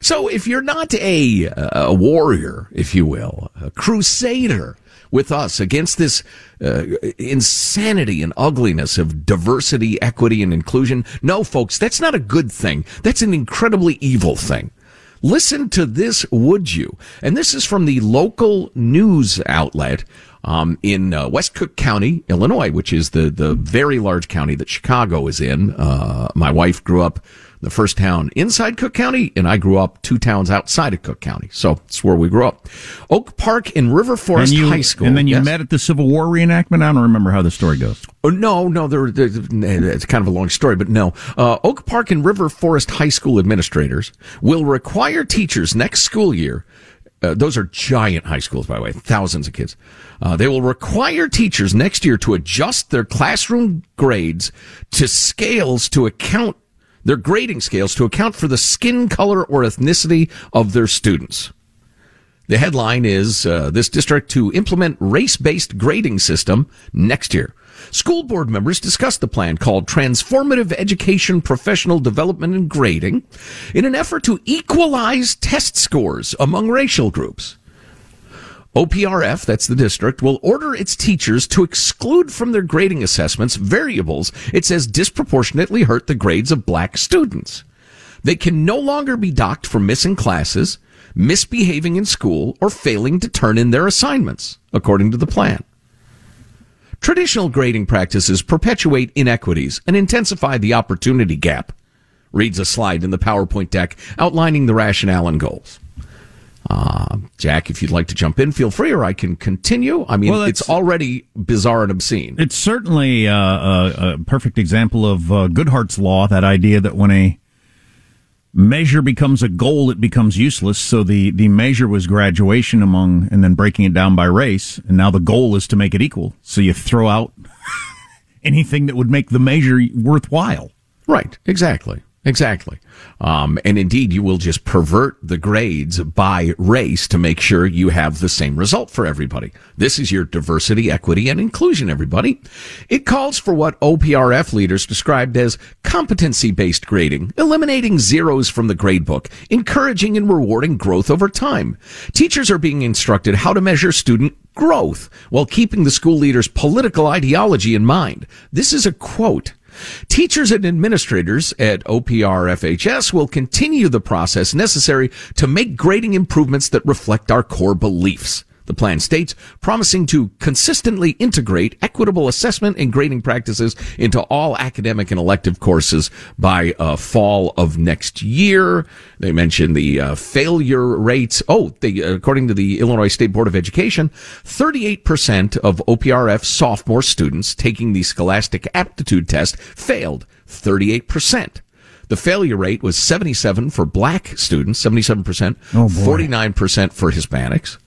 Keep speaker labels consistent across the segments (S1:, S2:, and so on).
S1: So if you're not a, a warrior, if you will, a crusader with us against this uh, insanity and ugliness of diversity, equity, and inclusion, no, folks, that's not a good thing. That's an incredibly evil thing. Listen to this, would you? And this is from the local news outlet um, in uh, West Cook County, Illinois, which is the the very large county that Chicago is in. Uh, my wife grew up the first town inside Cook County, and I grew up two towns outside of Cook County. So it's where we grew up. Oak Park in River Forest
S2: you,
S1: High School.
S2: And then you yes. met at the Civil War reenactment. I don't remember how the story goes.
S1: Oh, no, no, there, there, it's kind of a long story, but no. Uh, Oak Park and River Forest High School administrators will require teachers next school year uh, those are giant high schools, by the way, thousands of kids. Uh, they will require teachers next year to adjust their classroom grades to scales to account their grading scales to account for the skin color or ethnicity of their students. The headline is uh, this district to implement race-based grading system next year. School board members discussed the plan called Transformative Education Professional Development and Grading in an effort to equalize test scores among racial groups. OPRF, that's the district, will order its teachers to exclude from their grading assessments variables it says disproportionately hurt the grades of black students. They can no longer be docked for missing classes, misbehaving in school, or failing to turn in their assignments, according to the plan. Traditional grading practices perpetuate inequities and intensify the opportunity gap, reads a slide in the PowerPoint deck outlining the rationale and goals. Uh, Jack, if you'd like to jump in, feel free, or I can continue. I mean, well, it's already bizarre and obscene.
S2: It's certainly uh, a, a, perfect example of uh, Goodhart's law, that idea that when a measure becomes a goal, it becomes useless. So the, the measure was graduation among, and then breaking it down by race, and now the goal is to make it equal. So you throw out anything that would make the measure worthwhile.
S1: Right, exactly. Exactly. Um, and indeed, you will just pervert the grades by race to make sure you have the same result for everybody. This is your diversity, equity, and inclusion, everybody. It calls for what OPRF leaders described as competency-based grading, eliminating zeros from the gradebook, encouraging and rewarding growth over time. Teachers are being instructed how to measure student growth while keeping the school leader's political ideology in mind. This is a quote Teachers and administrators at OPR FHS will continue the process necessary to make grading improvements that reflect our core beliefs. The plan states promising to consistently integrate equitable assessment and grading practices into all academic and elective courses by uh, fall of next year. They mention the uh, failure rates. Oh, they, according to the Illinois State Board of Education, 38% of OPRF sophomore students taking the Scholastic Aptitude Test failed. 38%. The failure rate was 77 for black students, 77%, oh 49% for Hispanics.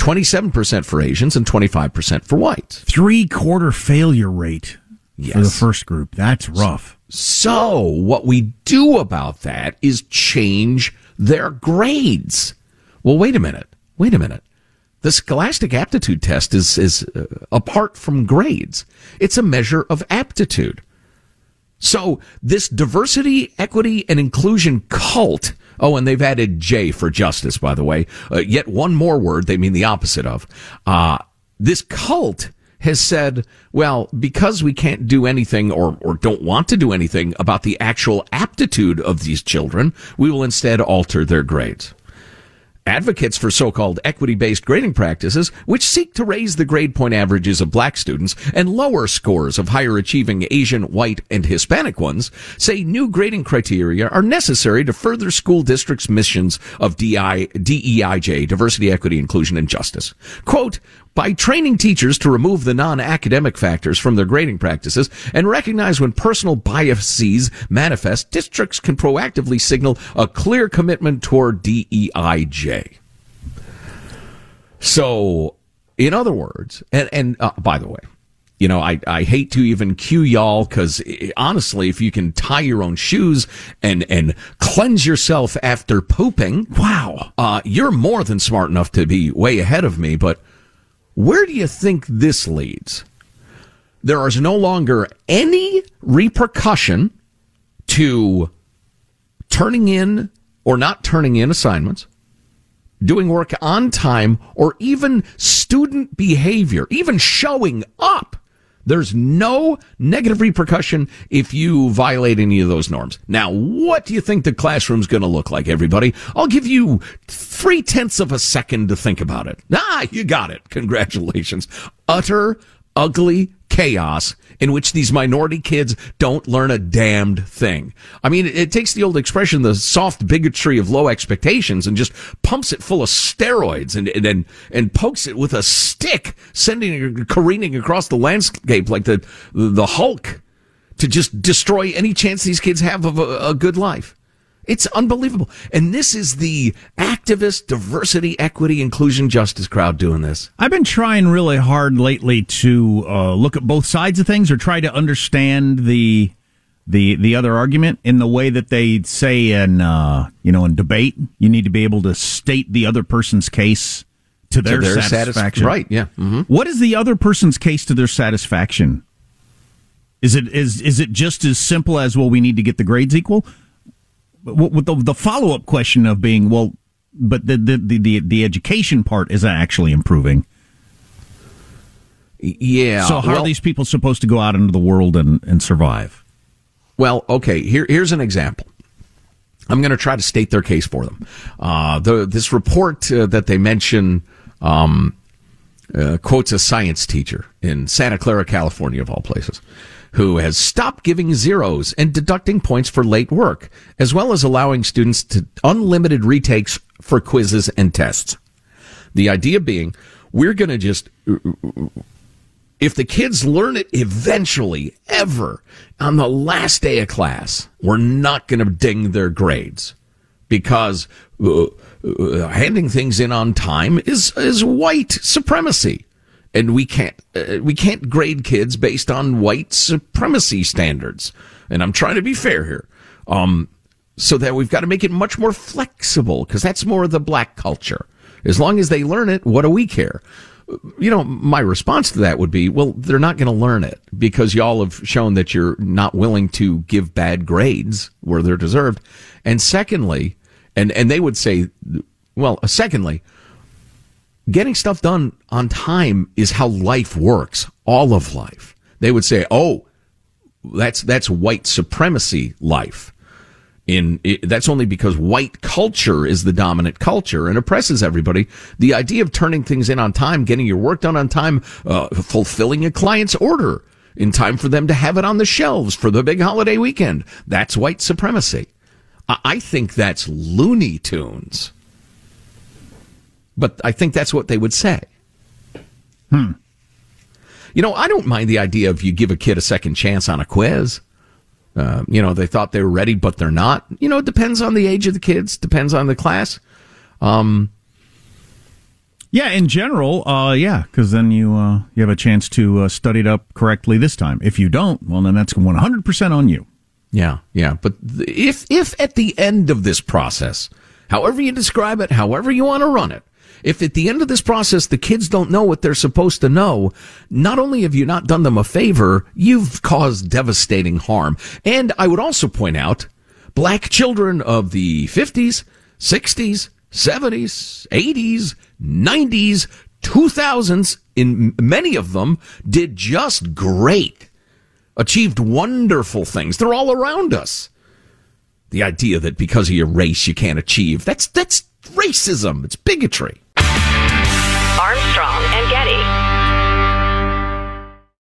S1: 27% for Asians and 25% for whites.
S2: Three quarter failure rate yes. for the first group. That's rough.
S1: So what we do about that is change their grades. Well, wait a minute. Wait a minute. The Scholastic Aptitude Test is, is uh, apart from grades. It's a measure of aptitude. So this diversity, equity, and inclusion cult. Oh, and they've added J for justice, by the way. Uh, yet one more word they mean the opposite of. Uh, this cult has said, well, because we can't do anything or, or don't want to do anything about the actual aptitude of these children, we will instead alter their grades advocates for so-called equity-based grading practices, which seek to raise the grade point averages of black students and lower scores of higher achieving Asian, white, and Hispanic ones, say new grading criteria are necessary to further school districts' missions of DI, DEIJ, diversity, equity, inclusion, and justice. Quote, by training teachers to remove the non-academic factors from their grading practices and recognize when personal biases manifest, districts can proactively signal a clear commitment toward DEIJ. So, in other words, and, and uh, by the way, you know, I, I hate to even cue y'all because honestly, if you can tie your own shoes and, and cleanse yourself after pooping, wow, uh, you're more than smart enough to be way ahead of me. But where do you think this leads? There is no longer any repercussion to turning in or not turning in assignments, doing work on time, or even student behavior, even showing up. There's no negative repercussion if you violate any of those norms. Now, what do you think the classroom's going to look like, everybody? I'll give you three tenths of a second to think about it. Ah, you got it. Congratulations. Utter, ugly chaos in which these minority kids don't learn a damned thing. I mean, it, takes the old expression, the soft bigotry of low expectations and just pumps it full of steroids and, and, and pokes it with a stick, sending it careening across the landscape like the, the Hulk to just destroy any chance these kids have of a, a good life. It's unbelievable. And this is the activist, diversity, equity, inclusion, justice crowd doing this.
S2: I've been trying really hard lately to uh, look at both sides of things or try to understand the the the other argument in the way that they say in uh, you know in debate you need to be able to state the other person's case to their, to their satisfaction.
S1: Satis- right? Yeah. Mm-hmm.
S2: What is the other person's case to their satisfaction? Is it is is it just as simple as well? We need to get the grades equal, with the, the follow up question of being well, but the, the the the education part is actually improving.
S1: Yeah.
S2: So how well, are these people supposed to go out into the world and, and survive?
S1: Well, okay. Here here's an example. I'm going to try to state their case for them. Uh, the, this report uh, that they mention um, uh, quotes a science teacher in Santa Clara, California, of all places who has stopped giving zeros and deducting points for late work, as well as allowing students to unlimited retakes for quizzes and tests. The idea being, we're going to just, if the kids learn it eventually, ever, on the last day of class, we're not going to ding their grades because uh, uh, handing things in on time is, is white supremacy and we can't uh, we can't grade kids based on white supremacy standards. And I'm trying to be fair here. Um, so that we've got to make it much more flexible because that's more of the black culture. As long as they learn it, what do we care? You know, my response to that would be, well, they're not going to learn it because y'all have shown that you're not willing to give bad grades where they're deserved. And secondly, and, and they would say, well, secondly, getting stuff done on time is how life works, all of life. They would say, "Oh, that's that's white supremacy life." In it, that's only because white culture is the dominant culture and oppresses everybody. The idea of turning things in on time, getting your work done on time, uh, fulfilling a client's order in time for them to have it on the shelves for the big holiday weekend, that's white supremacy. I, I think that's Looney Tunes. But I think that's what they would say.
S2: Hmm.
S1: You know, I don't mind the idea of you give a kid a second chance on a quiz. Uh, you know, they thought they were ready, but they're not. You know, it depends on the age of the kids, depends on the class. Um,
S2: yeah, in general, uh, yeah, because then you uh, you have a chance to uh, study it up correctly this time. If you don't, well, then that's one hundred percent on you.
S1: Yeah, yeah. But if if at the end of this process however you describe it, however you want to run it. If at the end of this process the kids don't know what they're supposed to know, not only have you not done them a favor, you've caused devastating harm. And I would also point out black children of the 50s, 60s, 70s, 80s, 90s, 2000s, in many of them did just great, achieved wonderful things. They're all around us. The idea that because of your race you can't achieve, that's, that's racism. It's bigotry.
S3: Armstrong and Getty.